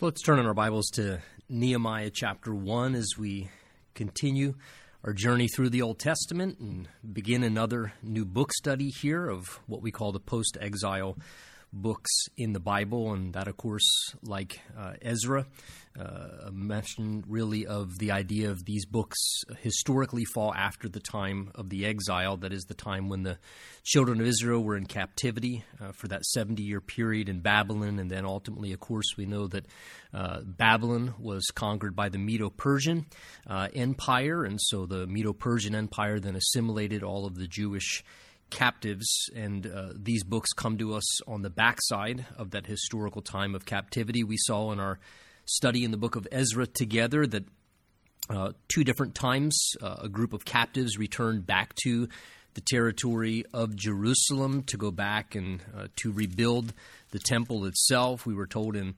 Let's turn in our Bibles to Nehemiah chapter 1 as we continue our journey through the Old Testament and begin another new book study here of what we call the post exile books in the Bible, and that, of course, like uh, Ezra, uh, mention really of the idea of these books historically fall after the time of the exile, that is, the time when the children of Israel were in captivity uh, for that 70 year period in Babylon, and then ultimately, of course, we know that uh, Babylon was conquered by the Medo Persian uh, Empire, and so the Medo Persian Empire then assimilated all of the Jewish captives, and uh, these books come to us on the backside of that historical time of captivity. We saw in our study in the book of Ezra together that uh, two different times uh, a group of captives returned back to the territory of Jerusalem to go back and uh, to rebuild the temple itself. We were told in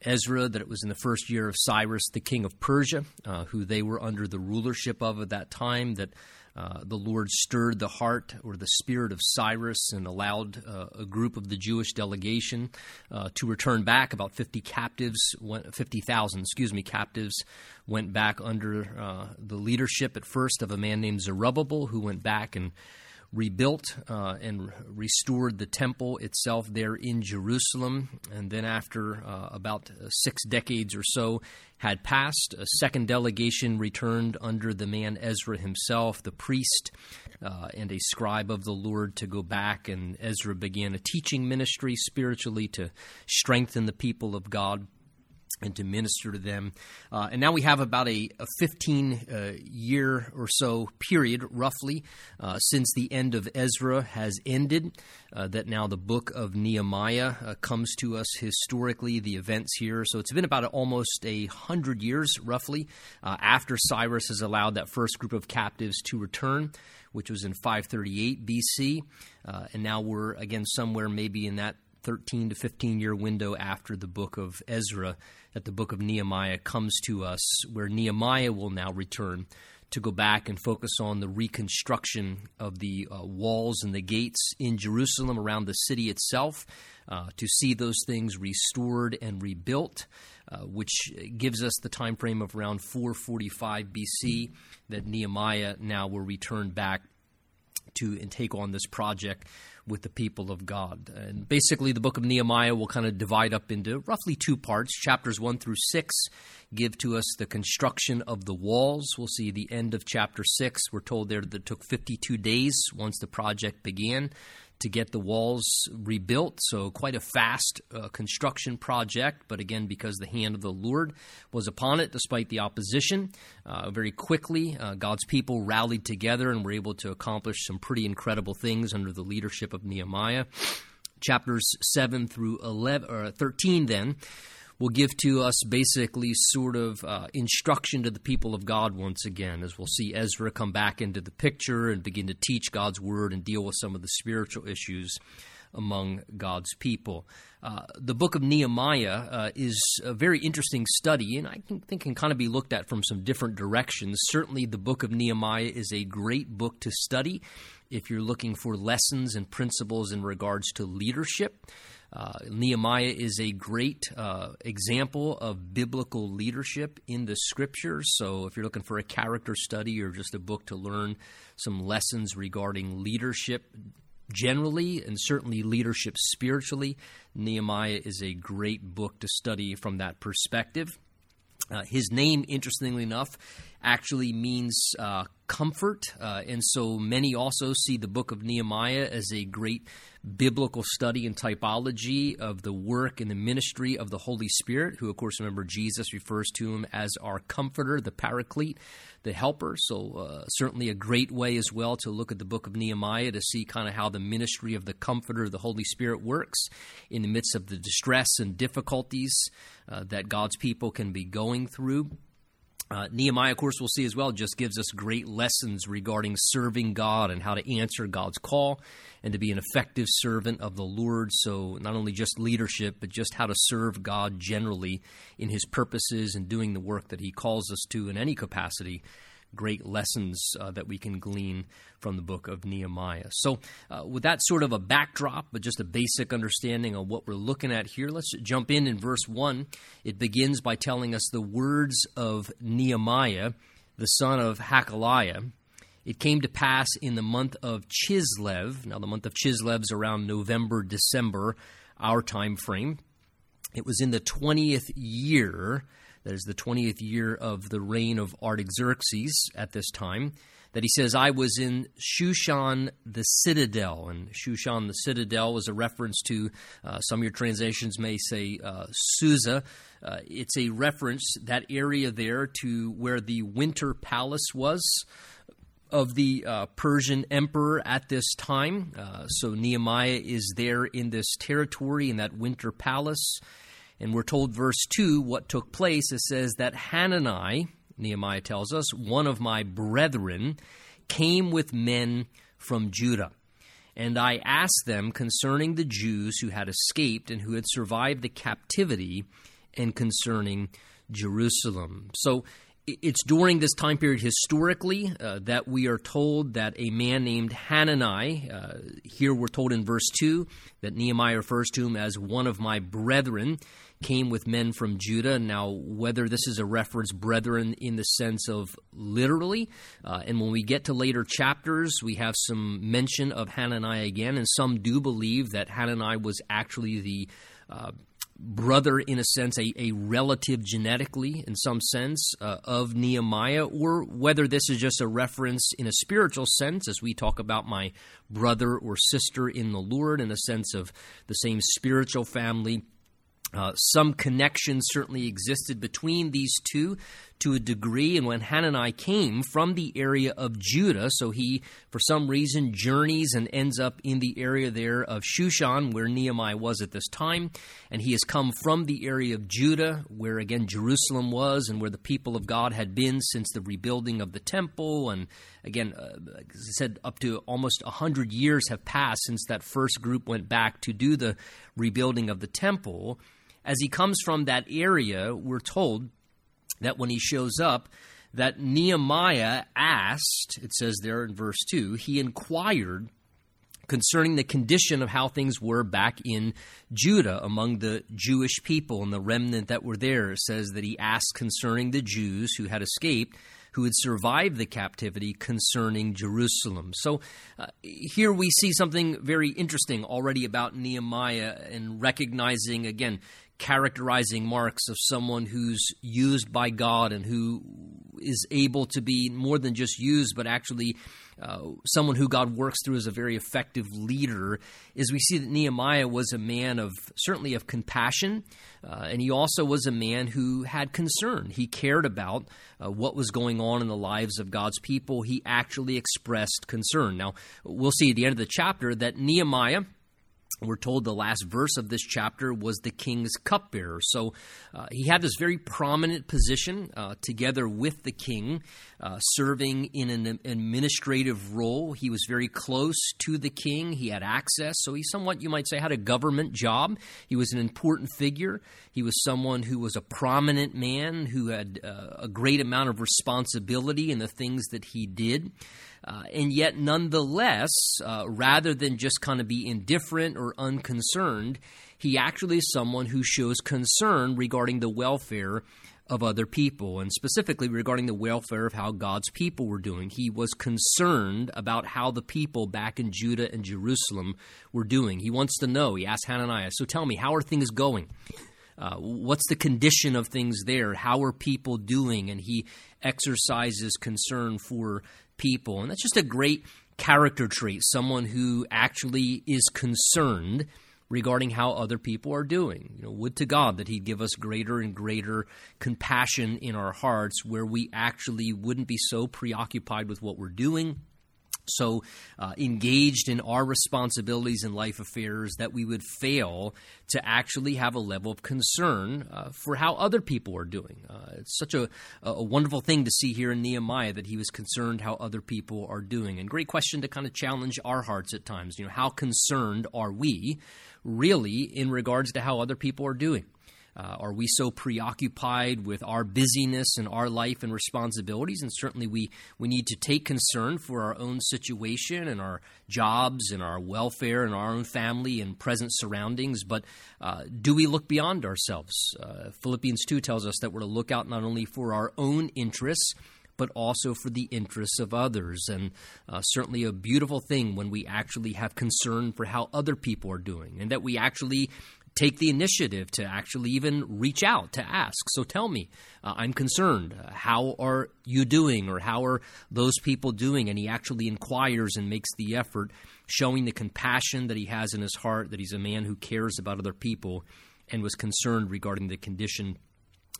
Ezra that it was in the first year of Cyrus, the king of Persia, uh, who they were under the rulership of at that time, that uh, the Lord stirred the heart or the spirit of Cyrus and allowed uh, a group of the Jewish delegation uh, to return back. About 50 captives, 50,000, excuse me, captives went back under uh, the leadership at first of a man named Zerubbabel, who went back and rebuilt uh, and restored the temple itself there in Jerusalem. And then, after uh, about six decades or so had passed, a second delegation returned under the man Ezra himself, the priest uh, and a scribe of the Lord, to go back. And Ezra began a teaching ministry spiritually to strengthen the people of God and to minister to them. Uh, and now we have about a, a 15 uh, year or so period, roughly, uh, since the end of Ezra has ended, uh, that now the book of Nehemiah uh, comes to us historically, the events here. So it's been about almost a hundred years, roughly, uh, after Cyrus has allowed that first group of captives to return. Which was in 538 BC. and now we're, again, somewhere maybe in that 13 to 15 year window after the book of Ezra that the book of Nehemiah comes to us, where Nehemiah will now return to go back and focus on the reconstruction of the uh, walls and the gates in Jerusalem around the city itself, uh, to see those things restored and rebuilt, uh, which gives us the time frame of around 445 BC that Nehemiah now will return back to and take on this project with the people of God. And basically, the book of Nehemiah will kind of divide up into roughly two parts. Chapters 1 through 6 give to us the construction of the walls. We'll see the end of chapter 6. We're told there that it took 52 days once the project began to get the walls rebuilt. So, quite a fast uh, construction project, but again, because the hand of the Lord was upon it despite the opposition, uh, very quickly uh, God's people rallied together and were able to accomplish some pretty incredible things under the leadership of Nehemiah. Chapters 7 through 11, or 13 then will give to us basically sort of uh, instruction to the people of God once again, as we'll see Ezra come back into the picture and begin to teach God's word and deal with some of the spiritual issues among God's people. Uh, the book of Nehemiah uh, is a very interesting study, and I think can kind of be looked at from some different directions. Certainly, the book of Nehemiah is a great book to study if you're looking for lessons and principles in regards to leadership. Uh, Nehemiah is a great uh, example of biblical leadership in the scriptures. So, if you're looking for a character study or just a book to learn some lessons regarding leadership generally and certainly leadership spiritually, Nehemiah is a great book to study from that perspective. Uh, his name, interestingly enough, actually means uh, comfort, uh, and so many also see the book of Nehemiah as a great biblical study and typology of the work and the ministry of the Holy Spirit, who, of course, remember Jesus refers to him as our comforter, the paraclete, the helper. So, uh, certainly a great way as well to look at the book of Nehemiah to see kind of how the ministry of the comforter, the Holy Spirit, works in the midst of the distress and difficulties uh, that God's people can be going through. Uh, Nehemiah, of course, we'll see as well, just gives us great lessons regarding serving God and how to answer God's call and to be an effective servant of the Lord. So, not only just leadership, but just how to serve God generally in His purposes and doing the work that He calls us to in any capacity great lessons uh, that we can glean from the book of Nehemiah. So, uh, with that sort of a backdrop, but just a basic understanding of what we're looking at here, let's jump in in verse 1. It begins by telling us the words of Nehemiah, the son of Hachaliah. It came to pass in the month of Chislev. Now, the month of Chislev is around November, December, our time frame. It was in the 20th year that is the 20th year of the reign of Artaxerxes at this time, that he says, I was in Shushan the citadel. And Shushan the citadel was a reference to, uh, some of your translations may say, uh, Susa. Uh, it's a reference, that area there, to where the winter palace was of the uh, Persian emperor at this time. Uh, so Nehemiah is there in this territory, in that winter palace. And we're told, verse 2, what took place. It says that Hanani, Nehemiah tells us, one of my brethren, came with men from Judah. And I asked them concerning the Jews who had escaped and who had survived the captivity and concerning Jerusalem. So it's during this time period historically uh, that we are told that a man named Hanani, uh, here we're told in verse 2 that Nehemiah refers to him as one of my brethren, came with men from Judah. Now, whether this is a reference, brethren, in the sense of literally, uh, and when we get to later chapters, we have some mention of Hanani again, and some do believe that Hanani was actually the uh, brother, in a sense, a, a relative genetically, in some sense, uh, of Nehemiah, or whether this is just a reference in a spiritual sense, as we talk about my brother or sister in the Lord, in a sense of the same spiritual family uh, some connection certainly existed between these two to a degree. And when Hanani came from the area of Judah, so he, for some reason, journeys and ends up in the area there of Shushan, where Nehemiah was at this time. And he has come from the area of Judah, where again Jerusalem was, and where the people of God had been since the rebuilding of the temple. And again, uh, as I said, up to almost 100 years have passed since that first group went back to do the rebuilding of the temple as he comes from that area, we're told that when he shows up, that Nehemiah asked, it says there in verse 2, he inquired concerning the condition of how things were back in Judah among the Jewish people and the remnant that were there. It says that he asked concerning the Jews who had escaped, who had survived the captivity concerning Jerusalem. So uh, here we see something very interesting already about Nehemiah and recognizing, again, characterizing marks of someone who's used by God and who is able to be more than just used, but actually uh, someone who God works through as a very effective leader, is we see that Nehemiah was a man of certainly of compassion, uh, and he also was a man who had concern. He cared about uh, what was going on in the lives of God's people. He actually expressed concern. Now, we'll see at the end of the chapter that Nehemiah we're told the last verse of this chapter was the king's cupbearer. So uh, he had this very prominent position uh, together with the king, uh, serving in an administrative role. He was very close to the king. He had access. So he somewhat, you might say, had a government job. He was an important figure. He was someone who was a prominent man who had uh, a great amount of responsibility in the things that he did. Uh, and yet, nonetheless, uh, rather than just kind of be indifferent or unconcerned, he actually is someone who shows concern regarding the welfare of other people, and specifically regarding the welfare of how God's people were doing. He was concerned about how the people back in Judah and Jerusalem were doing. He wants to know. He asked Hananiah, So tell me, how are things going? Uh, what's the condition of things there? How are people doing? And he exercises concern for people. And that's just a great character trait, someone who actually is concerned regarding how other people are doing. You know, would to God that He'd give us greater and greater compassion in our hearts where we actually wouldn't be so preoccupied with what we're doing so uh, engaged in our responsibilities and life affairs that we would fail to actually have a level of concern uh, for how other people are doing. Uh, it's such a, a wonderful thing to see here in Nehemiah that he was concerned how other people are doing. And great question to kind of challenge our hearts at times. You know, how concerned are we really in regards to how other people are doing? Uh, are we so preoccupied with our busyness and our life and responsibilities? And certainly we, we need to take concern for our own situation and our jobs and our welfare and our own family and present surroundings. But uh, do we look beyond ourselves? Uh, Philippians 2 tells us that we're to look out not only for our own interests, but also for the interests of others. And uh, certainly a beautiful thing when we actually have concern for how other people are doing and that we actually take the initiative to actually even reach out to ask. So tell me, uh, I'm concerned. Uh, how are you doing, or how are those people doing? And he actually inquires and makes the effort, showing the compassion that he has in his heart, that he's a man who cares about other people and was concerned regarding the condition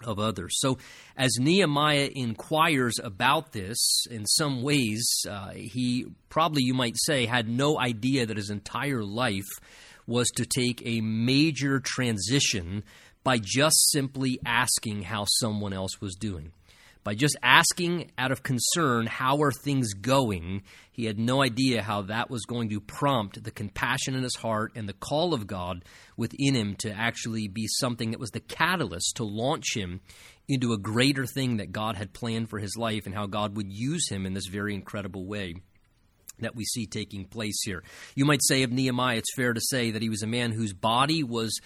of others. So, as Nehemiah inquires about this, in some ways, uh, he probably, you might say, had no idea that his entire life was to take a major transition by just simply asking how someone else was doing. By just asking out of concern, how are things going, he had no idea how that was going to prompt the compassion in his heart and the call of God within him to actually be something that was the catalyst to launch him into a greater thing that God had planned for his life and how God would use him in this very incredible way that we see taking place here. You might say of Nehemiah, it's fair to say that he was a man whose body was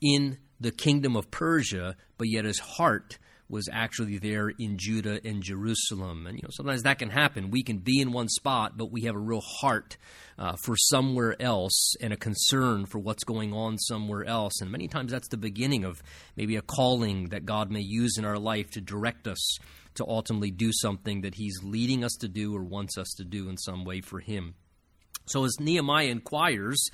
in the kingdom of Persia, but yet his heart was actually there in Judah and Jerusalem. And you know, sometimes that can happen. We can be in one spot, but we have a real heart uh, for somewhere else and a concern for what's going on somewhere else. And many times that's the beginning of maybe a calling that God may use in our life to direct us to ultimately do something that He's leading us to do or wants us to do in some way for Him. So as Nehemiah inquires,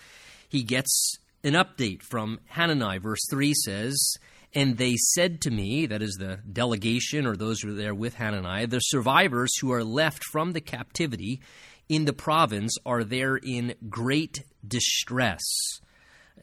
he gets an update from Hanani. Verse 3 says, and they said to me, that is the delegation or those who are there with Hananiah, the survivors who are left from the captivity in the province are there in great distress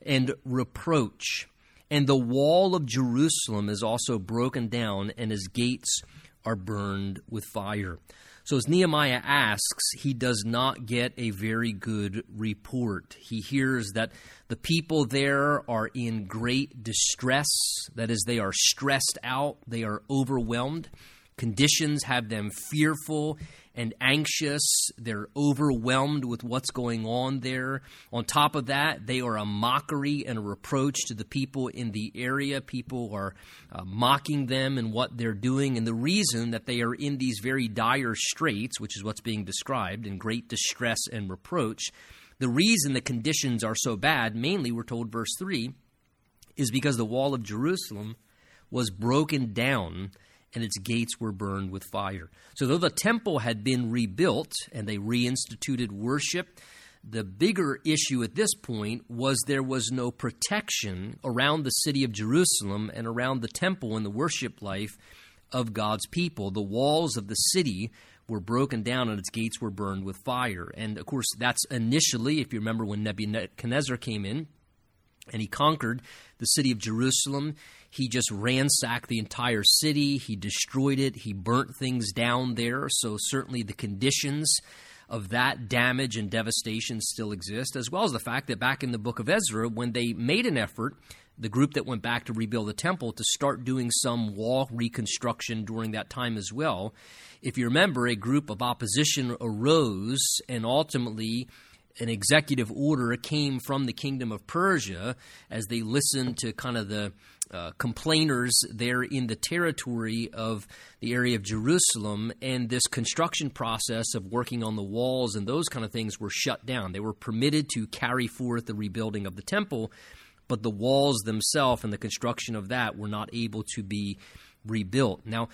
and reproach. And the wall of Jerusalem is also broken down, and his gates are burned with fire. So, as Nehemiah asks, he does not get a very good report. He hears that the people there are in great distress, that is, they are stressed out, they are overwhelmed. Conditions have them fearful and anxious. They're overwhelmed with what's going on there. On top of that, they are a mockery and a reproach to the people in the area. People are uh, mocking them and what they're doing. And the reason that they are in these very dire straits, which is what's being described in great distress and reproach, the reason the conditions are so bad, mainly, we're told, verse 3, is because the wall of Jerusalem was broken down and its gates were burned with fire. So, though the temple had been rebuilt and they reinstituted worship, the bigger issue at this point was there was no protection around the city of Jerusalem and around the temple and the worship life of God's people. The walls of the city were broken down and its gates were burned with fire. And of course, that's initially, if you remember when Nebuchadnezzar came in and he conquered the city of Jerusalem, he just ransacked the entire city. He destroyed it. He burnt things down there. So, certainly, the conditions of that damage and devastation still exist, as well as the fact that back in the book of Ezra, when they made an effort, the group that went back to rebuild the temple, to start doing some wall reconstruction during that time as well. If you remember, a group of opposition arose and ultimately an executive order came from the kingdom of Persia as they listened to kind of the uh, complainers there in the territory of the area of Jerusalem, and this construction process of working on the walls and those kind of things were shut down. They were permitted to carry forth the rebuilding of the temple, but the walls themselves and the construction of that were not able to be rebuilt. Now,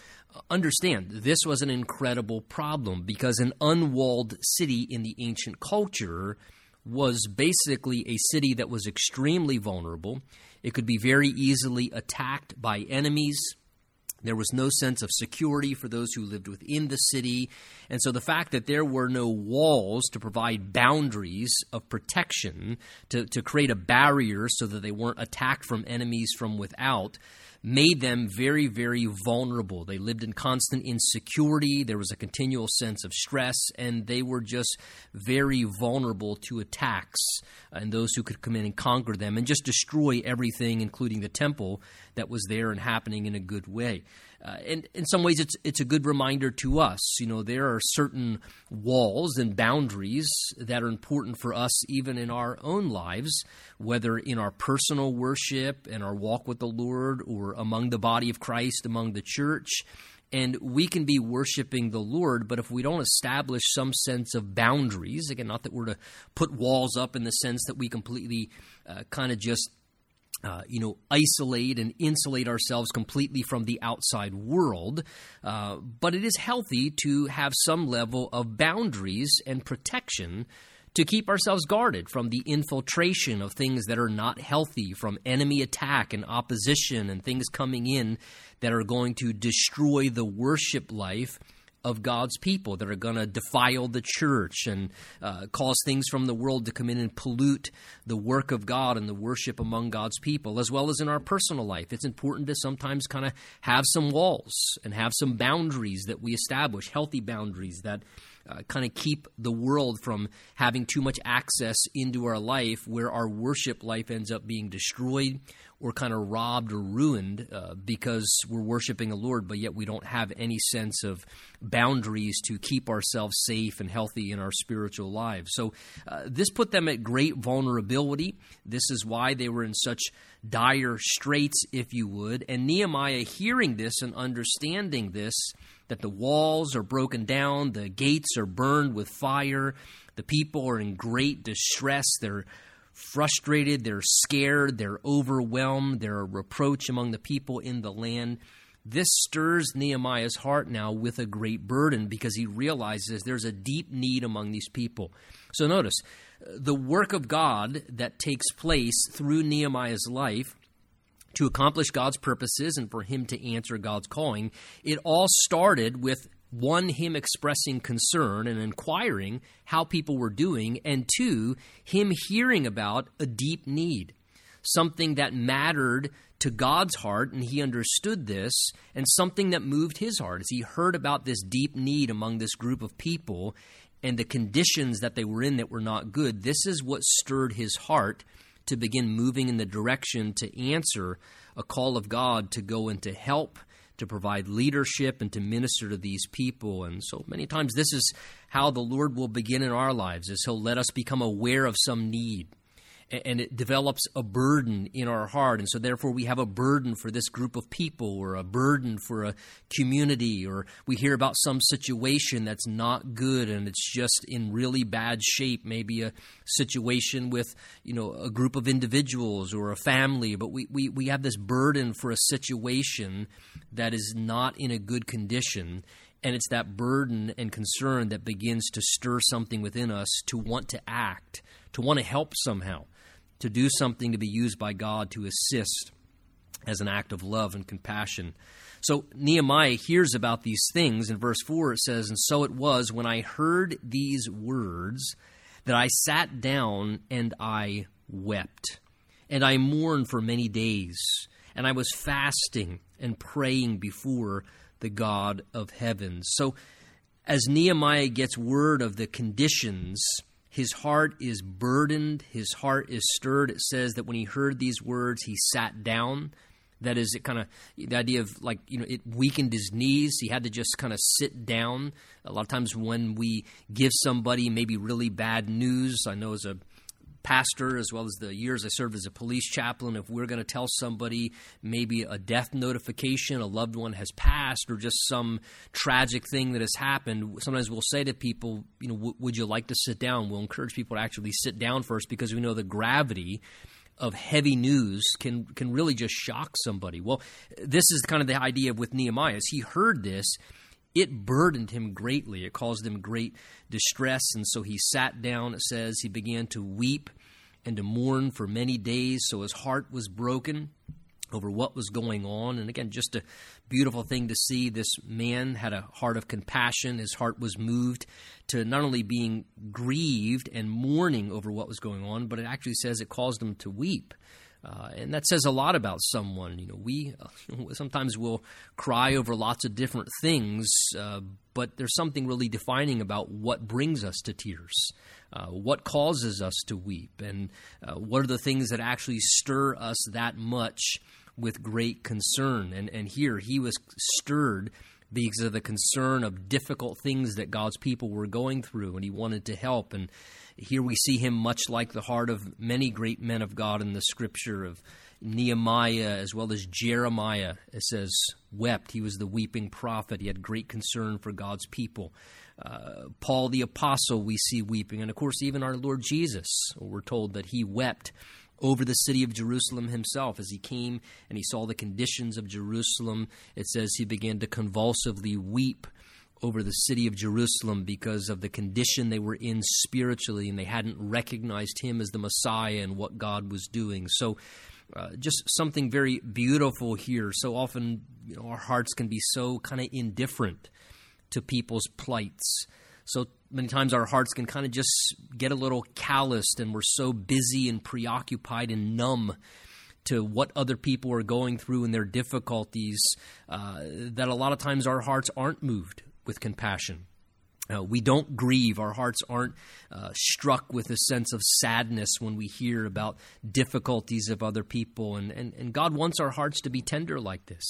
understand, this was an incredible problem because an unwalled city in the ancient culture was basically a city that was extremely vulnerable. It could be very easily attacked by enemies. There was no sense of security for those who lived within the city. And so the fact that there were no walls to provide boundaries of protection, to, to create a barrier so that they weren't attacked from enemies from without, made them very, very vulnerable. They lived in constant insecurity. There was a continual sense of stress, and they were just very vulnerable to attacks uh, and those who could come in and conquer them and just destroy everything, including the temple that was there and happening in a good way. Uh, and in some ways, it's it's a good reminder to us. You know, there are certain walls and boundaries that are important for us, even in our own lives, whether in our personal worship and our walk with the Lord, or among the body of Christ, among the church. And we can be worshiping the Lord, but if we don't establish some sense of boundaries, again, not that we're to put walls up in the sense that we completely uh, kind of just uh, you know, isolate and insulate ourselves completely from the outside world. Uh, but it is healthy to have some level of boundaries and protection to keep ourselves guarded from the infiltration of things that are not healthy, from enemy attack and opposition and things coming in that are going to destroy the worship life of God's people that are going to defile the church and uh, cause things from the world to come in and pollute the work of God and the worship among God's people, as well as in our personal life. It's important to sometimes kind of have some walls and have some boundaries that we establish, healthy boundaries that uh, kind of keep the world from having too much access into our life where our worship life ends up being destroyed or kind of robbed or ruined uh, because we're worshiping the Lord, but yet we don't have any sense of boundaries to keep ourselves safe and healthy in our spiritual lives. So uh, this put them at great vulnerability. This is why they were in such dire straits, if you would. And Nehemiah, hearing this and understanding this, that the walls are broken down, the gates are burned with fire, the people are in great distress, they're frustrated, they're scared, they're overwhelmed, there are a reproach among the people in the land. This stirs Nehemiah's heart now with a great burden because he realizes there's a deep need among these people. So notice, the work of God that takes place through Nehemiah's life to accomplish God's purposes and for him to answer God's calling, it all started with one, him expressing concern and inquiring how people were doing, and two, him hearing about a deep need, something that mattered to God's heart, and he understood this, and something that moved his heart as he heard about this deep need among this group of people and the conditions that they were in that were not good. This is what stirred his heart to begin moving in the direction to answer a call of God to go and to help, to provide leadership, and to minister to these people. And so many times, this is how the Lord will begin in our lives: is He'll let us become aware of some need and it develops a burden in our heart. And so, therefore, we have a burden for this group of people, or a burden for a community, or we hear about some situation that's not good and it's just in really bad shape. Maybe a situation with, you know, a group of individuals or a family, but we, we, we have this burden for a situation that is not in a good condition. And it's that burden and concern that begins to stir something within us to want to act, to want to help somehow to do something to be used by God to assist as an act of love and compassion. So Nehemiah hears about these things. In verse 4, it says, And so it was when I heard these words that I sat down and I wept. And I mourned for many days. And I was fasting and praying before the God of heavens. So as Nehemiah gets word of the conditions, his heart is burdened, his heart is stirred. It says that when he heard these words, he sat down. That is, it kind of the idea of like you know it weakened his knees. He had to just kind of sit down. A lot of times when we give somebody maybe really bad news, I know as a pastor as well as the years I served as a police chaplain, if we're going to tell somebody maybe a death notification, a loved one has passed, or just some tragic thing that has happened, sometimes we'll say to people, you know, w- would you like to sit down? We'll encourage people to actually sit down first because we know the gravity of heavy news can can really just shock somebody. Well, this is kind of the idea with Nehemiah. As he heard this, it burdened him greatly. It caused him great distress. And so he sat down, it says, he began to weep and to mourn for many days. So his heart was broken over what was going on. And again, just a beautiful thing to see. This man had a heart of compassion. His heart was moved to not only being grieved and mourning over what was going on, but it actually says it caused him to weep Uh, and that says a lot about someone. You know, we uh, sometimes will cry over lots of different things, uh, but there's something really defining about what brings us to tears, uh, what causes us to weep, and uh, what are the things that actually stir us that much with great concern. And and here he was stirred because of the concern of difficult things that God's people were going through, and he wanted to help. And here we see him much like the heart of many great men of God in the scripture of Nehemiah as well as Jeremiah. It says, wept. He was the weeping prophet. He had great concern for God's people. Uh, Paul the apostle, we see weeping. And of course, even our Lord Jesus, we're told that he wept over the city of Jerusalem himself. As he came and he saw the conditions of Jerusalem, it says he began to convulsively weep over the city of Jerusalem because of the condition they were in spiritually, and they hadn't recognized him as the Messiah and what God was doing. So, uh, just something very beautiful here. So often, you know, our hearts can be so kind of indifferent to people's plights. So many times our hearts can kind of just get a little calloused, and we're so busy and preoccupied and numb to what other people are going through and their difficulties uh, that a lot of times our hearts aren't moved with compassion. Uh, we don't grieve. Our hearts aren't uh, struck with a sense of sadness when we hear about difficulties of other people. And, and, and God wants our hearts to be tender like this.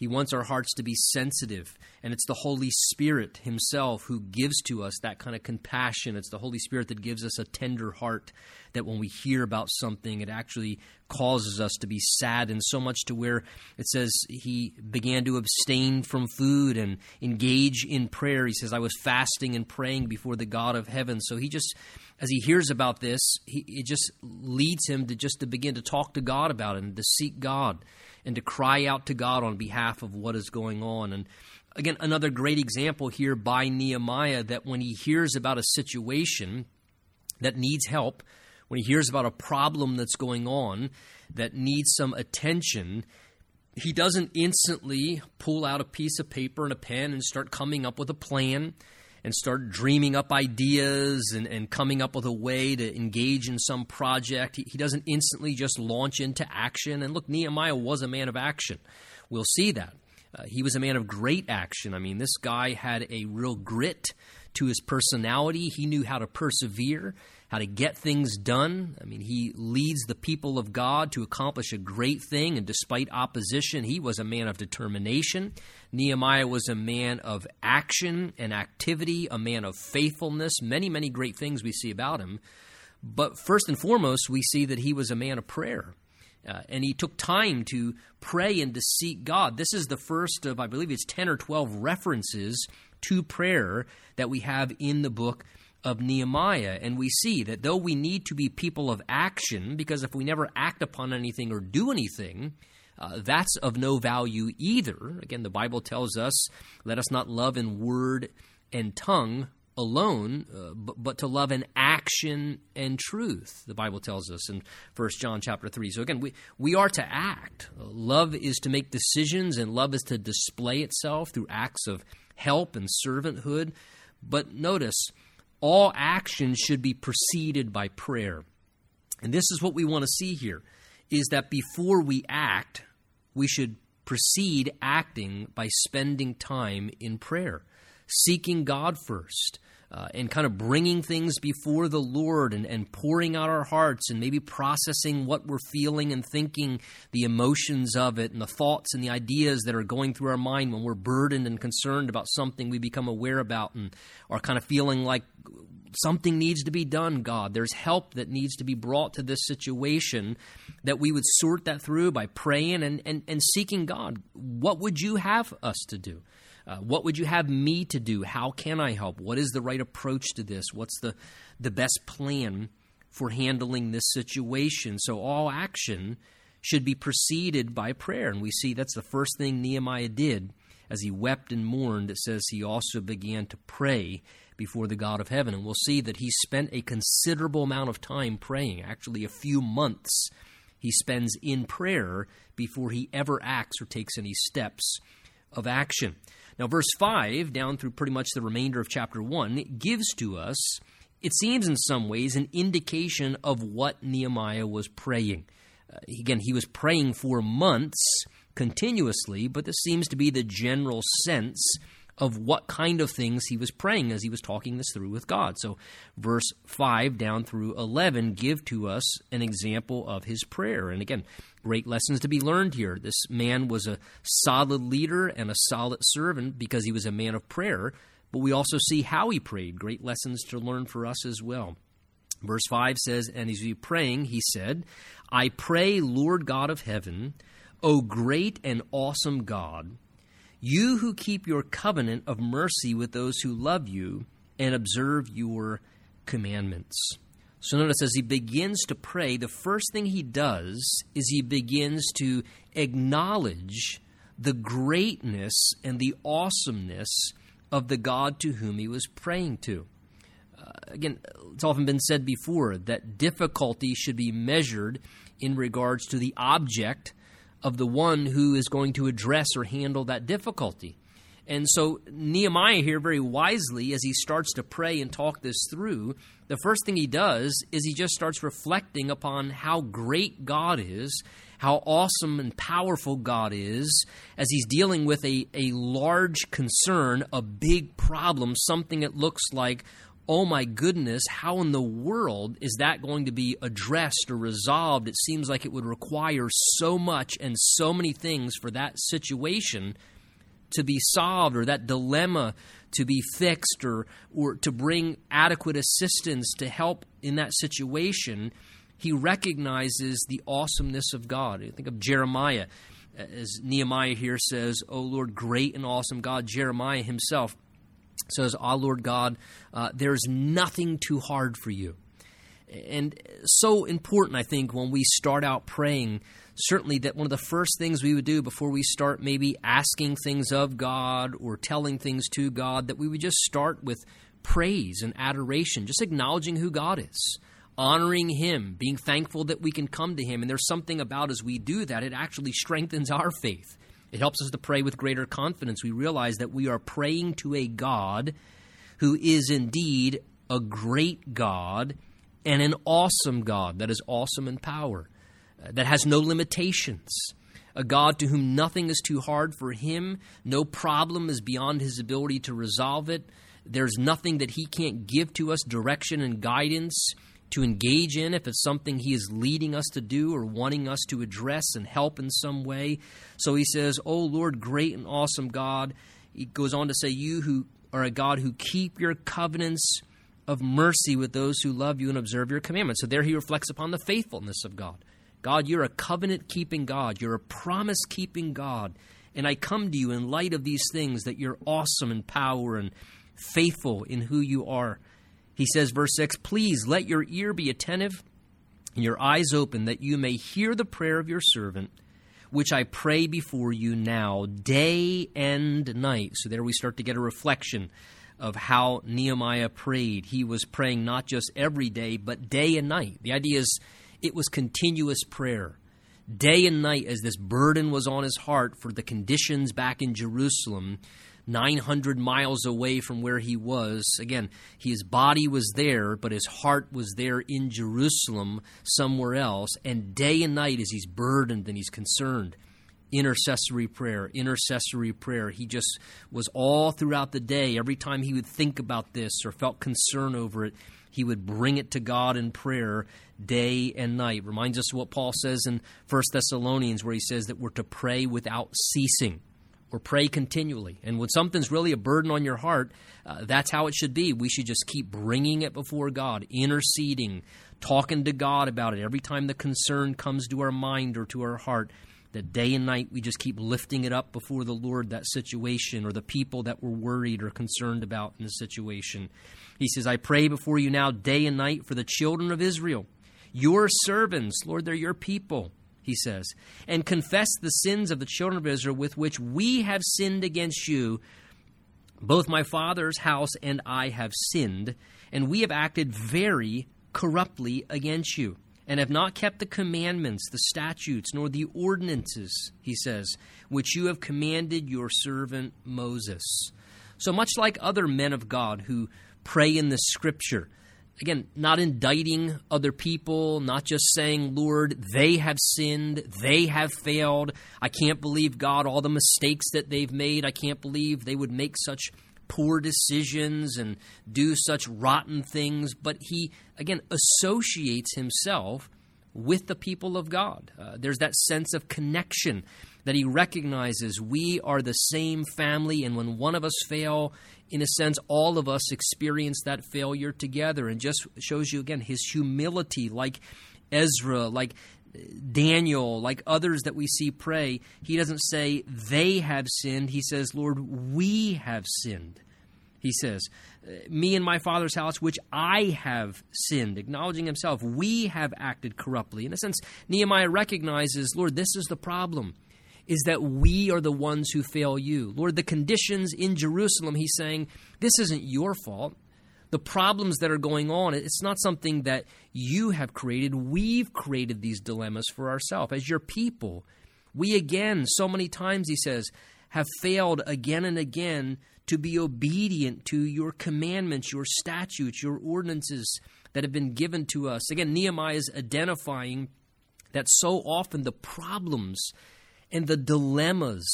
He wants our hearts to be sensitive. And it's the Holy Spirit Himself who gives to us that kind of compassion. It's the Holy Spirit that gives us a tender heart that when we hear about something, it actually causes us to be sad. And so much to where it says He began to abstain from food and engage in prayer. He says, I was fasting and praying before the God of heaven. So He just as he hears about this, he, it just leads him to just to begin to talk to God about it and to seek God and to cry out to God on behalf of what is going on. And again, another great example here by Nehemiah that when he hears about a situation that needs help, when he hears about a problem that's going on that needs some attention, he doesn't instantly pull out a piece of paper and a pen and start coming up with a plan and start dreaming up ideas and, and coming up with a way to engage in some project. He, he doesn't instantly just launch into action. And look, Nehemiah was a man of action. We'll see that. Uh, he was a man of great action. I mean, this guy had a real grit to his personality. He knew how to persevere how to get things done. I mean, he leads the people of God to accomplish a great thing, and despite opposition, he was a man of determination. Nehemiah was a man of action and activity, a man of faithfulness, many, many great things we see about him. But first and foremost, we see that he was a man of prayer. Uh, and he took time to pray and to seek God. This is the first of, I believe it's 10 or 12 references to prayer that we have in the book of Nehemiah. And we see that though we need to be people of action, because if we never act upon anything or do anything, uh, that's of no value either. Again, the Bible tells us, let us not love in word and tongue alone, uh, but, but, to love in action and truth. The Bible tells us in 1 John chapter 3. So again, we, we are to act. Uh, love is to make decisions, and love is to display itself through acts of help and servanthood. But notice, all action should be preceded by prayer. And this is what we want to see here is that before we act, we should proceed acting by spending time in prayer, seeking God first, uh, and kind of bringing things before the Lord and, and pouring out our hearts and maybe processing what we're feeling and thinking, the emotions of it, and the thoughts and the ideas that are going through our mind when we're burdened and concerned about something we become aware about and are kind of feeling like something needs to be done, God. There's help that needs to be brought to this situation, that we would sort that through by praying and, and, and seeking God. What would you have us to do? Uh, what would you have me to do? How can I help? What is the right approach to this? What's the, the best plan for handling this situation? So, all action should be preceded by prayer. And we see that's the first thing Nehemiah did. As he wept and mourned, it says he also began to pray before the God of heaven. And we'll see that he spent a considerable amount of time praying, actually, a few months he spends in prayer before he ever acts or takes any steps of action. Now, verse 5, down through pretty much the remainder of chapter 1, gives to us, it seems in some ways, an indication of what Nehemiah was praying. Uh, again, he was praying for months continuously, but this seems to be the general sense of what kind of things he was praying as he was talking this through with God. So, verse 5 down through 11 give to us an example of his prayer. And again, great lessons to be learned here. This man was a solid leader and a solid servant because he was a man of prayer, but we also see how he prayed. Great lessons to learn for us as well. Verse 5 says, And as he was praying, he said, I pray, Lord God of heaven, O great and awesome God, you who keep your covenant of mercy with those who love you and observe your commandments. So notice as he begins to pray, the first thing he does is he begins to acknowledge the greatness and the awesomeness of the God to whom he was praying to. Uh, again, it's often been said before that difficulty should be measured in regards to the object of the one who is going to address or handle that difficulty. And so, Nehemiah here, very wisely, as he starts to pray and talk this through, the first thing he does is he just starts reflecting upon how great God is, how awesome and powerful God is, as he's dealing with a, a large concern, a big problem, something that looks like oh my goodness, how in the world is that going to be addressed or resolved? It seems like it would require so much and so many things for that situation to be solved or that dilemma to be fixed or, or to bring adequate assistance to help in that situation. He recognizes the awesomeness of God. think of Jeremiah. As Nehemiah here says, O Lord, great and awesome God, Jeremiah himself says, Ah, Lord God, uh, there's nothing too hard for you. And so important, I think, when we start out praying, certainly that one of the first things we would do before we start maybe asking things of God or telling things to God, that we would just start with praise and adoration, just acknowledging who God is, honoring Him, being thankful that we can come to Him. And there's something about as we do that, it actually strengthens our faith. It helps us to pray with greater confidence. We realize that we are praying to a God who is indeed a great God and an awesome God that is awesome in power, uh, that has no limitations. A God to whom nothing is too hard for him, no problem is beyond his ability to resolve it. There's nothing that he can't give to us direction and guidance to engage in, if it's something He is leading us to do or wanting us to address and help in some way. So He says, Oh Lord, great and awesome God. He goes on to say, You who are a God who keep your covenants of mercy with those who love you and observe your commandments. So there he reflects upon the faithfulness of God. God, you're a covenant keeping God, you're a promise keeping God. And I come to you in light of these things that you're awesome in power and faithful in who you are. He says, verse 6 Please let your ear be attentive and your eyes open, that you may hear the prayer of your servant, which I pray before you now, day and night. So there we start to get a reflection of how Nehemiah prayed. He was praying not just every day, but day and night. The idea is it was continuous prayer. Day and night, as this burden was on his heart for the conditions back in Jerusalem, 900 miles away from where he was. Again, his body was there, but his heart was there in Jerusalem, somewhere else. And day and night, as he's burdened and he's concerned, intercessory prayer, intercessory prayer. He just was all throughout the day. Every time he would think about this or felt concern over it, he would bring it to God in prayer day and night. Reminds us of what Paul says in 1 Thessalonians, where he says that we're to pray without ceasing or pray continually. And when something's really a burden on your heart, uh, that's how it should be. We should just keep bringing it before God, interceding, talking to God about it every time the concern comes to our mind or to our heart. That day and night we just keep lifting it up before the Lord, that situation or the people that we're worried or concerned about in the situation. He says, I pray before you now day and night for the children of Israel, your servants. Lord, they're your people he says, and confess the sins of the children of Israel with which we have sinned against you. Both my father's house and I have sinned, and we have acted very corruptly against you, and have not kept the commandments, the statutes, nor the ordinances, he says, which you have commanded your servant Moses. So much like other men of God who pray in the scripture, again, not indicting other people, not just saying, Lord, they have sinned, they have failed. I can't believe, God, all the mistakes that they've made. I can't believe they would make such poor decisions and do such rotten things. But he, again, associates himself with the people of God. Uh, there's that sense of connection that he recognizes we are the same family, and when one of us fail, in a sense, all of us experience that failure together, and just shows you again his humility, like Ezra, like Daniel, like others that we see pray. He doesn't say they have sinned, he says, Lord, we have sinned. He says, uh, Me and my father's house, which I have sinned, acknowledging himself, we have acted corruptly. In a sense, Nehemiah recognizes, Lord, this is the problem is that we are the ones who fail you. Lord, the conditions in Jerusalem, he's saying, this isn't your fault. The problems that are going on, it's not something that you have created. We've created these dilemmas for ourselves. As your people, we again, so many times, he says, have failed again and again to be obedient to your commandments, your statutes, your ordinances that have been given to us. Again, Nehemiah is identifying that so often the problems and the dilemmas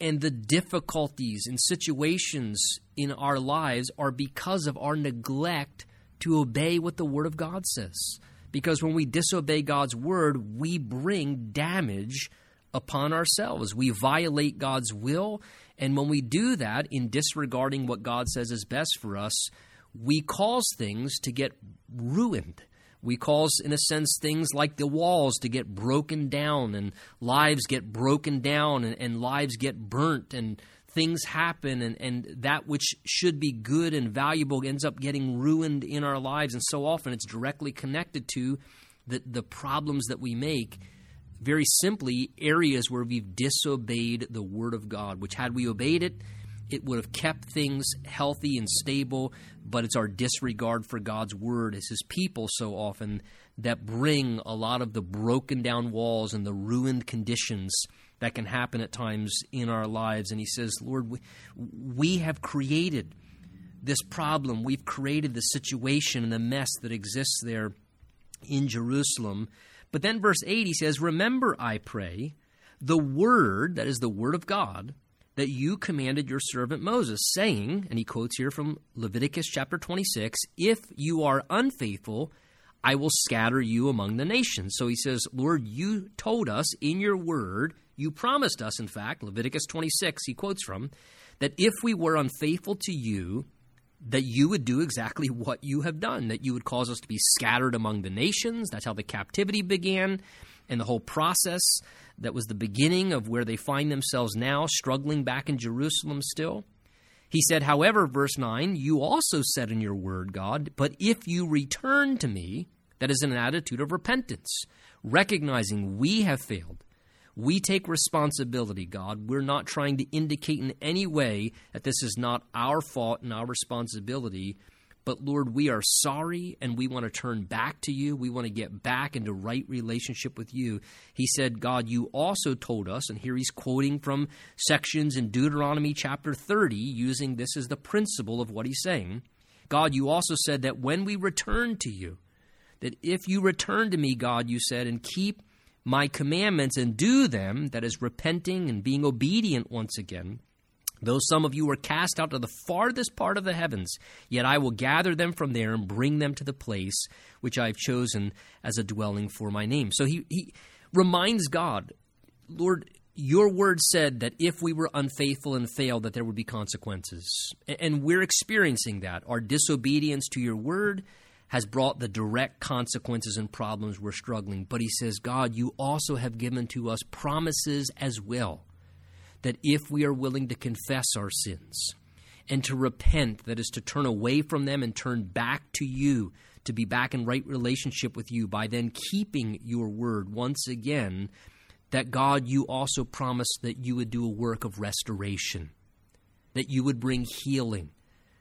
and the difficulties and situations in our lives are because of our neglect to obey what the Word of God says. Because when we disobey God's Word, we bring damage upon ourselves. We violate God's will. And when we do that, in disregarding what God says is best for us, we cause things to get ruined. We cause, in a sense, things like the walls to get broken down and lives get broken down and, and lives get burnt and things happen and, and that which should be good and valuable ends up getting ruined in our lives. And so often it's directly connected to the, the problems that we make. Very simply, areas where we've disobeyed the Word of God, which had we obeyed it, it would have kept things healthy and stable, but it's our disregard for God's word as his people so often that bring a lot of the broken down walls and the ruined conditions that can happen at times in our lives. And he says, Lord, we, we have created this problem. We've created the situation and the mess that exists there in Jerusalem. But then, verse 8, he says, Remember, I pray, the word, that is the word of God, that you commanded your servant Moses, saying, and he quotes here from Leviticus chapter 26, if you are unfaithful, I will scatter you among the nations. So he says, Lord, you told us in your word, you promised us, in fact, Leviticus 26, he quotes from, that if we were unfaithful to you, that you would do exactly what you have done, that you would cause us to be scattered among the nations. That's how the captivity began and the whole process that was the beginning of where they find themselves now, struggling back in Jerusalem still. He said, however, verse 9, you also said in your word, God, but if you return to me, that is an attitude of repentance, recognizing we have failed. We take responsibility, God. We're not trying to indicate in any way that this is not our fault and our responsibility, but Lord, we are sorry and we want to turn back to you. We want to get back into right relationship with you. He said, God, you also told us, and here he's quoting from sections in Deuteronomy chapter 30, using this as the principle of what he's saying. God, you also said that when we return to you, that if you return to me, God, you said, and keep my commandments and do them, that is, repenting and being obedient once again, Though some of you were cast out to the farthest part of the heavens, yet I will gather them from there and bring them to the place which I have chosen as a dwelling for my name. So he, he reminds God, Lord, your word said that if we were unfaithful and failed, that there would be consequences. And we're experiencing that. Our disobedience to your word has brought the direct consequences and problems we're struggling. But he says, God, you also have given to us promises as well that if we are willing to confess our sins and to repent, that is to turn away from them and turn back to you, to be back in right relationship with you by then keeping your word once again, that God, you also promised that you would do a work of restoration, that you would bring healing,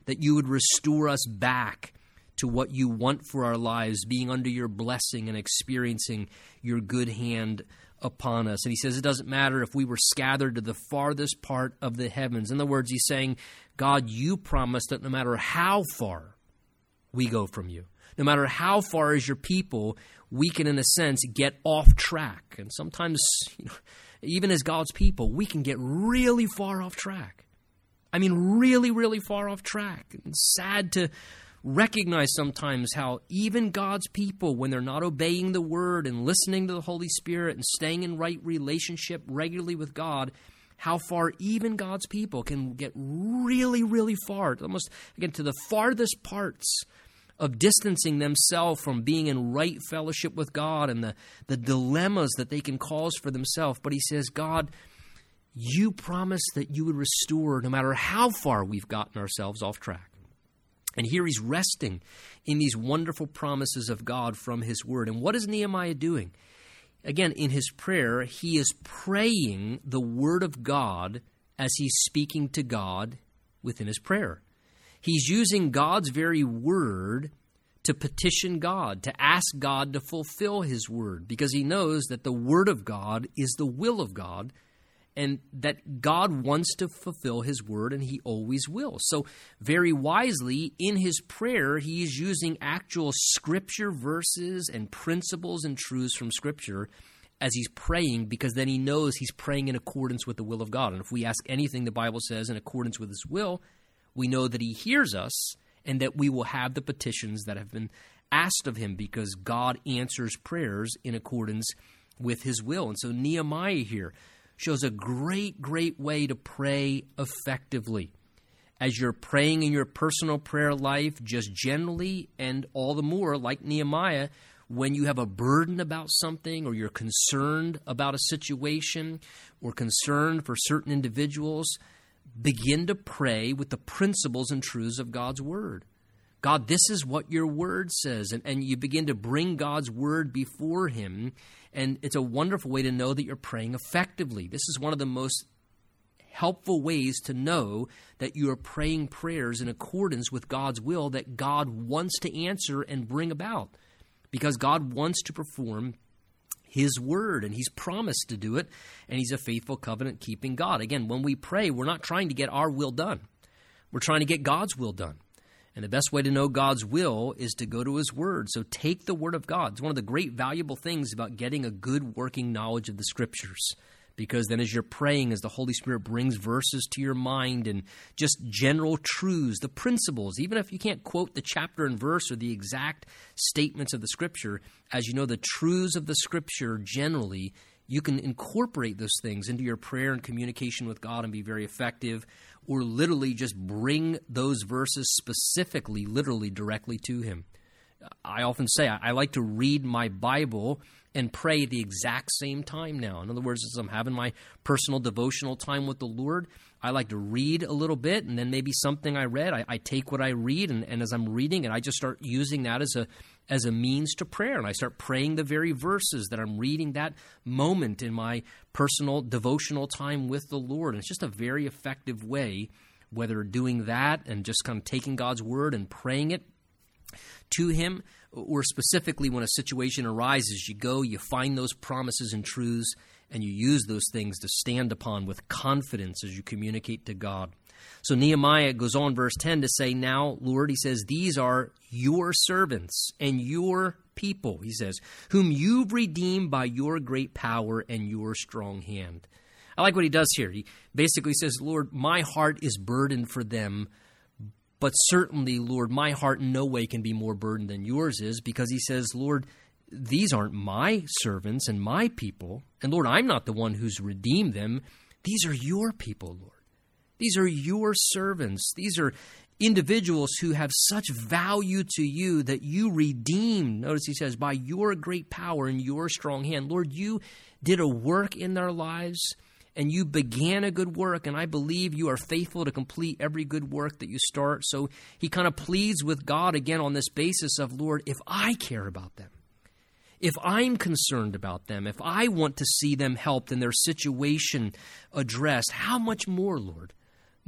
that you would restore us back to what you want for our lives, being under your blessing and experiencing your good hand upon us. And he says it doesn't matter if we were scattered to the farthest part of the heavens. In other words, he's saying, God, you promised that no matter how far we go from you. No matter how far as your people, we can, in a sense, get off track. And sometimes, you know, even as God's people, we can get really far off track. I mean, really, really far off track. It's sad to recognize sometimes how even God's people, when they're not obeying the word and listening to the Holy Spirit and staying in right relationship regularly with God, how far even God's people can get really, really far, almost again to the farthest parts of distancing themselves from being in right fellowship with God and the, the dilemmas that they can cause for themselves. But he says, God, you promised that you would restore no matter how far we've gotten ourselves off track. And here he's resting in these wonderful promises of God from his word. And what is Nehemiah doing? Again, in his prayer, he is praying the word of God as he's speaking to God within his prayer. He's using God's very word to petition God, to ask God to fulfill his word, because he knows that the word of God is the will of God and that God wants to fulfill his word and he always will. So, very wisely, in his prayer, he is using actual scripture verses and principles and truths from scripture as he's praying because then he knows he's praying in accordance with the will of God. And if we ask anything the Bible says in accordance with his will, we know that he hears us and that we will have the petitions that have been asked of him because God answers prayers in accordance with his will. And so Nehemiah here shows a great, great way to pray effectively. As you're praying in your personal prayer life, just generally, and all the more, like Nehemiah, when you have a burden about something or you're concerned about a situation or concerned for certain individuals, begin to pray with the principles and truths of God's Word. God, this is what your Word says. And, and you begin to bring God's Word before Him and it's a wonderful way to know that you're praying effectively. This is one of the most helpful ways to know that you are praying prayers in accordance with God's will that God wants to answer and bring about. Because God wants to perform his word and he's promised to do it and he's a faithful covenant keeping God. Again, when we pray, we're not trying to get our will done. We're trying to get God's will done. And the best way to know God's will is to go to His Word. So take the Word of God. It's one of the great valuable things about getting a good working knowledge of the Scriptures. Because then, as you're praying, as the Holy Spirit brings verses to your mind and just general truths, the principles, even if you can't quote the chapter and verse or the exact statements of the Scripture, as you know the truths of the Scripture generally, you can incorporate those things into your prayer and communication with God and be very effective or literally just bring those verses specifically, literally directly to Him. I often say I, like to read my Bible and pray at the exact same time now. In other words, as I'm having my personal devotional time with the Lord, I like to read a little bit and then maybe something I read, I, I take what I read and, and as I'm reading it, I just start using that as a as a means to prayer. And I start praying the very verses that I'm reading that moment in my personal devotional time with the Lord. And it's just a very effective way, whether doing that and just kind of taking God's word and praying it to Him, or specifically when a situation arises, you go, you find those promises and truths, and you use those things to stand upon with confidence as you communicate to God. So Nehemiah goes on, verse 10, to say, Now, Lord, he says, These are your servants and your people, he says, whom you've redeemed by your great power and your strong hand. I like what he does here. He basically says, Lord, my heart is burdened for them, but certainly, Lord, my heart in no way can be more burdened than yours is because he says, Lord, these aren't my servants and my people. And Lord, I'm not the one who's redeemed them. These are your people, Lord. These are your servants. These are individuals who have such value to you that you redeem. Notice he says, by your great power and your strong hand. Lord, you did a work in their lives and you began a good work, and I believe you are faithful to complete every good work that you start. So he kind of pleads with God again on this basis of, Lord, if I care about them, if I'm concerned about them, if I want to see them helped and their situation addressed, how much more, Lord?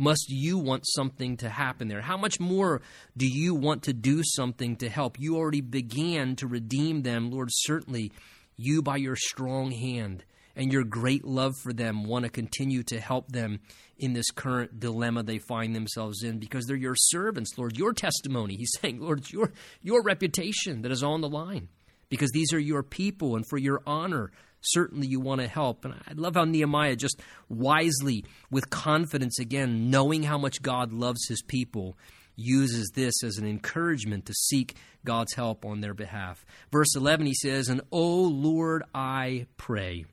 Must you want something to happen there? How much more do you want to do something to help? You already began to redeem them, Lord. Certainly, you by your strong hand and your great love for them want to continue to help them in this current dilemma they find themselves in because they're your servants, Lord. Your testimony, he's saying, Lord, your, your reputation that is on the line because these are your people and for your honor. Certainly, you want to help. And I love how Nehemiah just wisely, with confidence, again, knowing how much God loves his people, uses this as an encouragement to seek God's help on their behalf. Verse 11, he says, And, O Lord, I pray.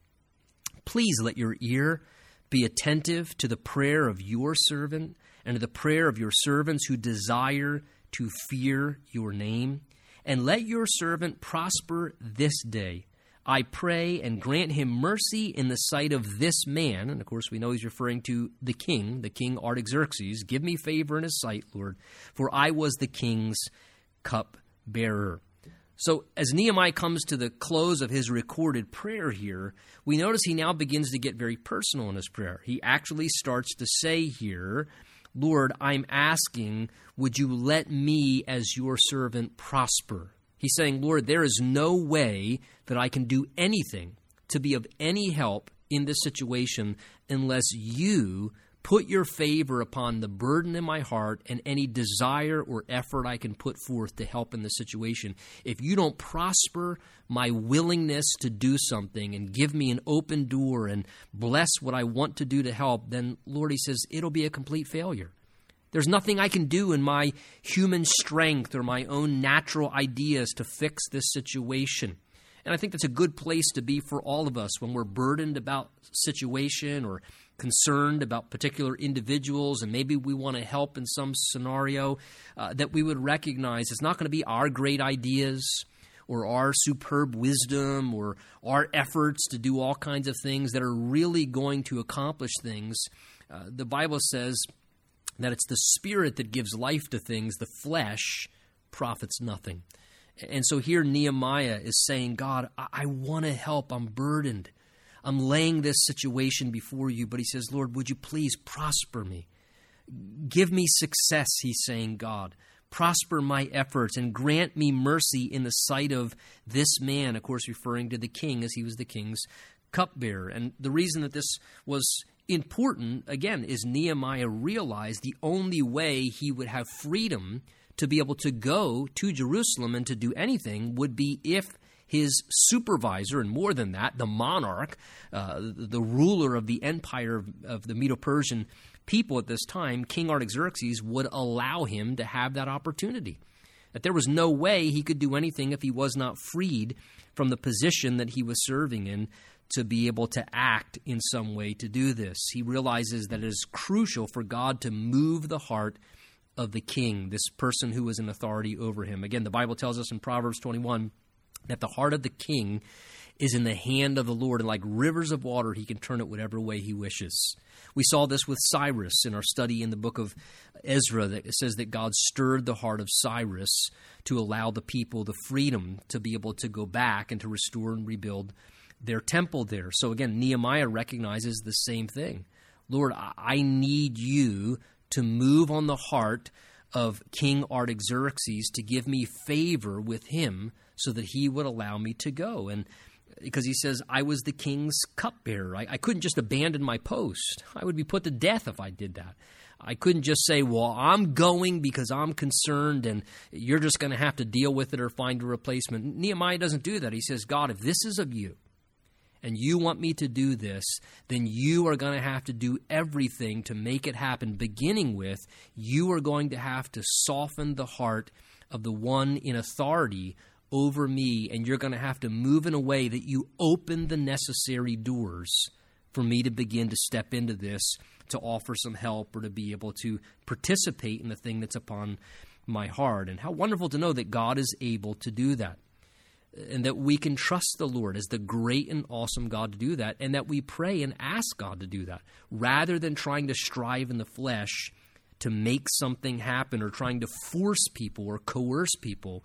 Please let your ear be attentive to the prayer of your servant and to the prayer of your servants who desire to fear your name. And let your servant prosper this day. I pray and grant him mercy in the sight of this man. And of course, we know he's referring to the king, the king Artaxerxes. Give me favor in his sight, Lord, for I was the king's cup bearer. So, as Nehemiah comes to the close of his recorded prayer here, we notice he now begins to get very personal in his prayer. He actually starts to say here, Lord, I'm asking, would you let me as your servant prosper? He's saying, Lord, there is no way that I can do anything to be of any help in this situation unless you put your favor upon the burden in my heart and any desire or effort I can put forth to help in the situation. If you don't prosper my willingness to do something and give me an open door and bless what I want to do to help, then Lord, He says, it'll be a complete failure. There's nothing I can do in my human strength or my own natural ideas to fix this situation. And I think that's a good place to be for all of us when we're burdened about situation or concerned about particular individuals and maybe we want to help in some scenario, uh, that we would recognize it's not going to be our great ideas or our superb wisdom or our efforts to do all kinds of things that are really going to accomplish things. Uh, the Bible says that it's the Spirit that gives life to things, the flesh profits nothing. And so here Nehemiah is saying, God, I, I want to help. I'm burdened. I'm laying this situation before you, but he says, Lord, would you please prosper me? Give me success, he's saying, God. Prosper my efforts and grant me mercy in the sight of this man, of course, referring to the king as he was the king's cupbearer. And the reason that this was important, again, is Nehemiah realized the only way he would have freedom to be able to go to Jerusalem and to do anything would be if his supervisor, and more than that, the monarch, uh, the ruler of the empire of, of the Medo Persian people at this time, King Artaxerxes, would allow him to have that opportunity. That there was no way he could do anything if he was not freed from the position that he was serving in to be able to act in some way to do this. He realizes that it is crucial for God to move the heart of the king, this person who is in authority over him. Again, the Bible tells us in Proverbs 21 that the heart of the king is in the hand of the Lord, and like rivers of water, he can turn it whatever way he wishes. We saw this with Cyrus in our study in the book of Ezra that says that God stirred the heart of Cyrus to allow the people the freedom to be able to go back and to restore and rebuild their temple there. So again, Nehemiah recognizes the same thing. Lord, I need you to move on the heart of King Artaxerxes to give me favor with him so that he would allow me to go. And because he says, I was the king's cupbearer. I, I couldn't just abandon my post. I would be put to death if I did that. I couldn't just say, Well, I'm going because I'm concerned and you're just going to have to deal with it or find a replacement. Nehemiah doesn't do that. He says, God, if this is of you, and you want me to do this, then you are going to have to do everything to make it happen, beginning with you are going to have to soften the heart of the one in authority over me, and you're going to have to move in a way that you open the necessary doors for me to begin to step into this, to offer some help, or to be able to participate in the thing that's upon my heart. And how wonderful to know that God is able to do that and that we can trust the Lord as the great and awesome God to do that, and that we pray and ask God to do that, rather than trying to strive in the flesh to make something happen or trying to force people or coerce people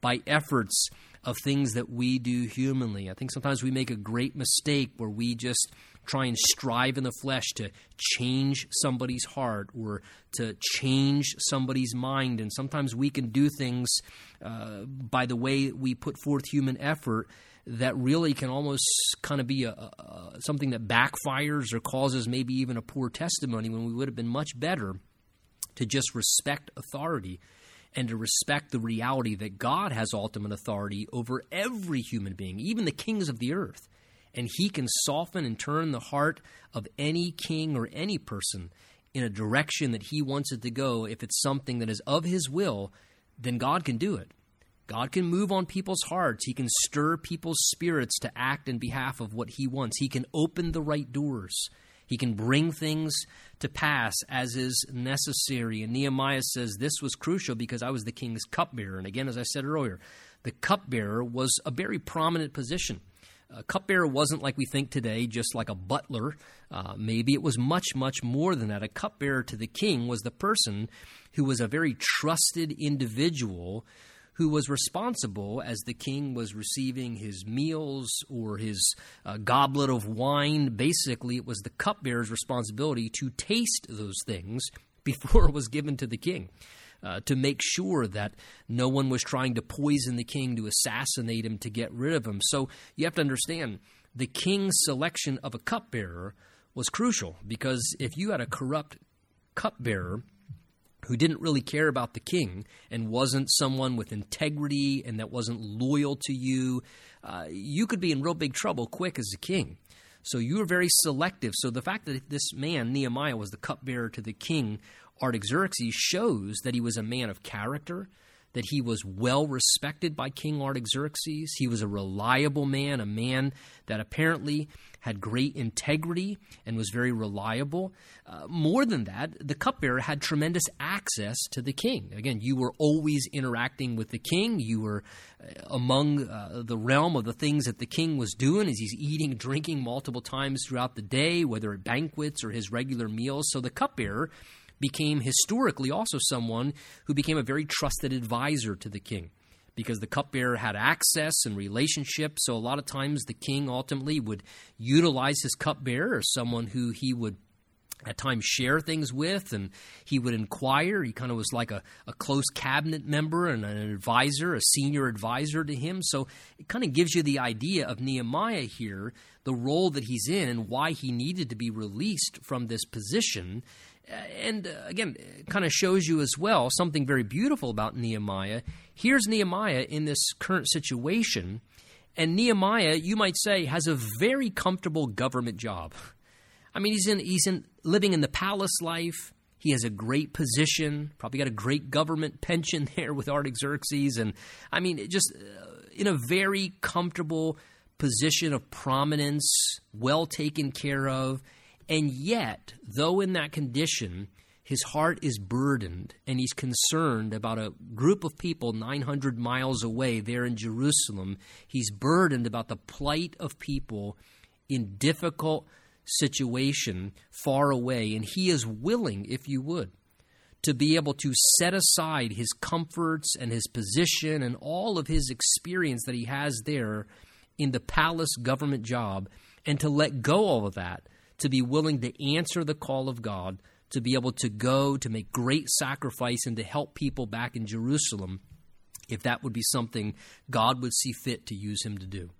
by efforts of things that we do humanly. I think sometimes we make a great mistake where we just try and strive in the flesh to change somebody's heart or to change somebody's mind. And sometimes we can do things uh, by the way we put forth human effort that really can almost kind of be a, a, something that backfires or causes maybe even a poor testimony when we would have been much better to just respect authority and to respect the reality that God has ultimate authority over every human being, even the kings of the earth. And he can soften and turn the heart of any king or any person in a direction that he wants it to go. If it's something that is of his will, then God can do it. God can move on people's hearts. He can stir people's spirits to act in behalf of what he wants. He can open the right doors. He can bring things to pass as is necessary. And Nehemiah says this was crucial because I was the king's cupbearer. And again, as I said earlier, the cupbearer was a very prominent position. A cupbearer wasn't like we think today, just like a butler. Uh, maybe it was much, much more than that. A cupbearer to the king was the person who was a very trusted individual who was responsible as the king was receiving his meals or his uh, goblet of wine. Basically, it was the cupbearer's responsibility to taste those things before it was given to the king. Uh, to make sure that no one was trying to poison the king to assassinate him to get rid of him. So you have to understand the king's selection of a cupbearer was crucial because if you had a corrupt cupbearer, who didn't really care about the king and wasn't someone with integrity and that wasn't loyal to you, uh, you could be in real big trouble quick as a king. So you were very selective. So the fact that this man, Nehemiah, was the cupbearer to the king Artaxerxes shows that he was a man of character, that he was well respected by King Artaxerxes. He was a reliable man, a man that apparently had great integrity and was very reliable. Uh, more than that, the cupbearer had tremendous access to the king. Again, you were always interacting with the king. You were uh, among uh, the realm of the things that the king was doing as he's eating, drinking multiple times throughout the day, whether at banquets or his regular meals. So the cupbearer became historically also someone who became a very trusted advisor to the king because the cupbearer had access and relationship. So a lot of times the king ultimately would utilize his cupbearer as someone who he would at times share things with and he would inquire. He kind of was like a, a close cabinet member and an advisor a senior advisor to him. So it kind of gives you the idea of nehemiah here the role that he's in and why he needed to be released from this position and uh, again, kind of shows you as well something very beautiful about Nehemiah. Here's Nehemiah in this current situation, and Nehemiah, you might say, has a very comfortable government job. I mean, he's in he's in living in the palace life. He has a great position, probably got a great government pension there with Artaxerxes, and I mean, just uh, in a very comfortable position of prominence, well taken care of. And yet, though in that condition, his heart is burdened and he's concerned about a group of people 900 miles away there in Jerusalem. He's burdened about the plight of people in difficult situation far away and he is willing if you would to be able to set aside his comforts and his position and all of his experience that he has there in the palace government job and to let go all of that to be willing to answer the call of God, to be able to go, to make great sacrifice, and to help people back in Jerusalem if that would be something God would see fit to use him to do.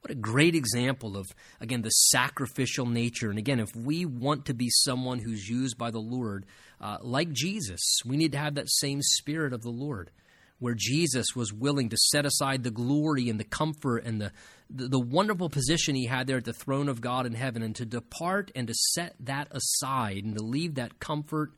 What a great example of, again, the sacrificial nature. And again, if we want to be someone who's used by the Lord, uh, like Jesus, we need to have that same spirit of the Lord where Jesus was willing to set aside the glory and the comfort and the, the, the, wonderful position he had there at the throne of God in heaven and to depart and to set that aside and to leave that comfort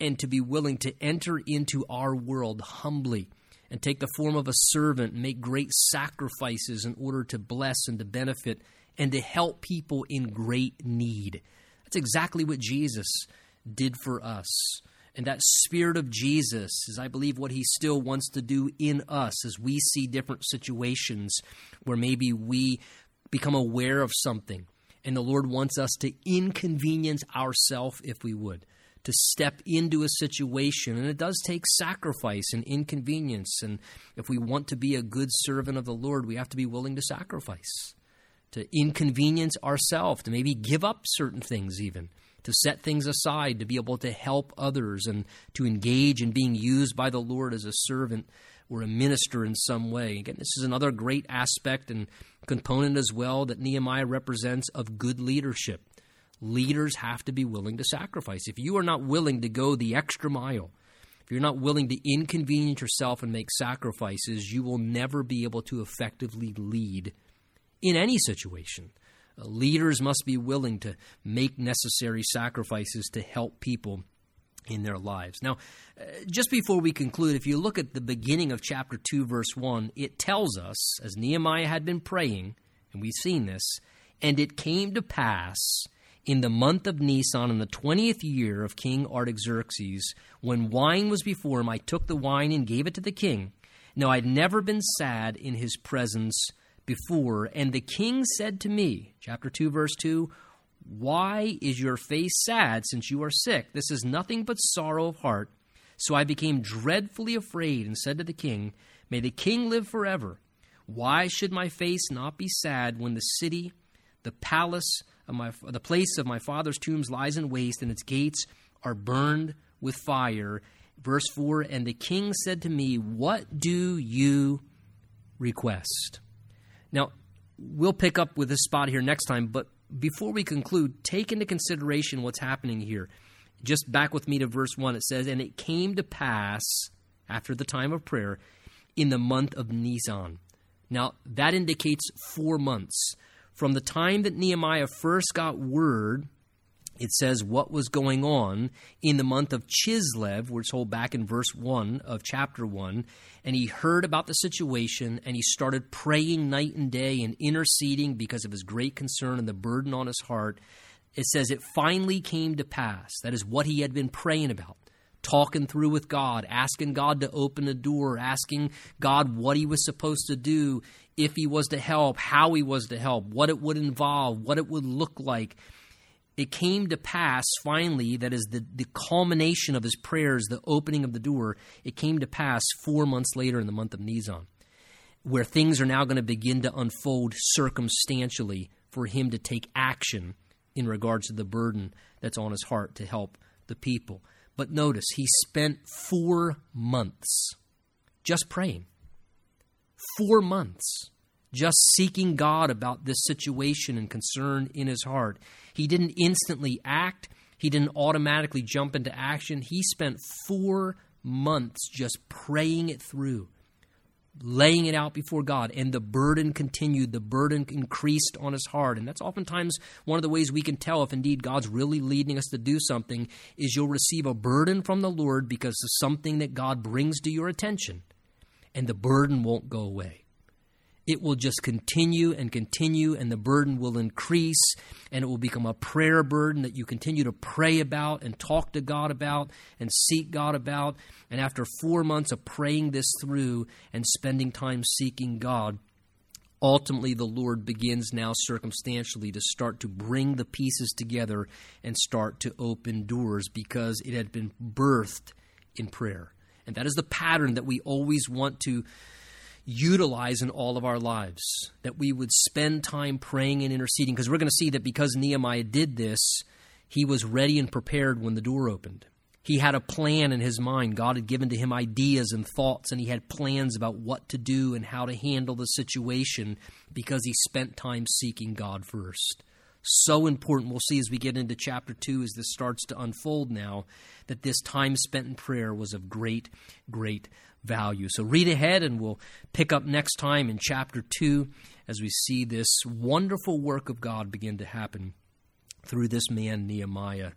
and to be willing to enter into our world humbly and take the form of a servant make great sacrifices in order to bless and to benefit and to help people in great need. That's exactly what Jesus did for us. And that spirit of Jesus is, I believe, what he still wants to do in us as we see different situations where maybe we become aware of something. And the Lord wants us to inconvenience ourselves if we would, to step into a situation. And it does take sacrifice and inconvenience. And if we want to be a good servant of the Lord, we have to be willing to sacrifice, to inconvenience ourselves, to maybe give up certain things even to set things aside, to be able to help others, and to engage in being used by the Lord as a servant or a minister in some way. Again, this is another great aspect and component as well that Nehemiah represents of good leadership. Leaders have to be willing to sacrifice. If you are not willing to go the extra mile, if you're not willing to inconvenience yourself and make sacrifices, you will never be able to effectively lead in any situation. Uh, leaders must be willing to make necessary sacrifices to help people in their lives. Now, uh, just before we conclude, if you look at the beginning of chapter 2, verse 1, it tells us, as Nehemiah had been praying, and we've seen this, and it came to pass in the month of Nisan, in the twentieth year of King Artaxerxes, when wine was before him, I took the wine and gave it to the king. Now I had never been sad in his presence before. And the king said to me, chapter 2, verse 2, why is your face sad since you are sick? This is nothing but sorrow of heart. So I became dreadfully afraid and said to the king, May the king live forever. Why should my face not be sad when the city, the palace, of my, the place of my father's tombs lies in waste and its gates are burned with fire? Verse 4 And the king said to me, What do you request? Now, we'll pick up with this spot here next time, but before we conclude, take into consideration what's happening here. Just back with me to verse 1, it says, And it came to pass after the time of prayer in the month of Nisan. Now, that indicates four months. From the time that Nehemiah first got word it says what was going on in the month of Chislev, we're told back in verse 1 of chapter 1. And he heard about the situation and he started praying night and day and interceding because of his great concern and the burden on his heart. It says it finally came to pass. That is what he had been praying about. Talking through with God, asking God to open a door, asking God what he was supposed to do, if he was to help, how he was to help, what it would involve, what it would look like it came to pass finally, that is the, the culmination of his prayers, the opening of the door, it came to pass four months later in the month of Nisan, where things are now going to begin to unfold circumstantially for him to take action in regards to the burden that's on his heart to help the people. But notice, he spent four months just praying. Four months just seeking God about this situation and concern in his heart. He didn't instantly act, he didn't automatically jump into action. He spent four months just praying it through, laying it out before God, and the burden continued. The burden increased on his heart. And that's oftentimes one of the ways we can tell if indeed God's really leading us to do something is you'll receive a burden from the Lord because of something that God brings to your attention, and the burden won't go away it will just continue and continue, and the burden will increase, and it will become a prayer burden that you continue to pray about and talk to God about and seek God about. And after four months of praying this through and spending time seeking God, ultimately the Lord begins now circumstantially to start to bring the pieces together and start to open doors because it had been birthed in prayer. And that is the pattern that we always want to utilize in all of our lives. That we would spend time praying and interceding, because we're going to see that because Nehemiah did this, he was ready and prepared when the door opened. He had a plan in his mind. God had given to him ideas and thoughts, and he had plans about what to do and how to handle the situation because he spent time seeking God first. So important. We'll see as we get into chapter 2 as this starts to unfold now that this time spent in prayer was of great, great value. So read ahead, and we'll pick up next time in chapter 2 as we see this wonderful work of God begin to happen through this man, Nehemiah,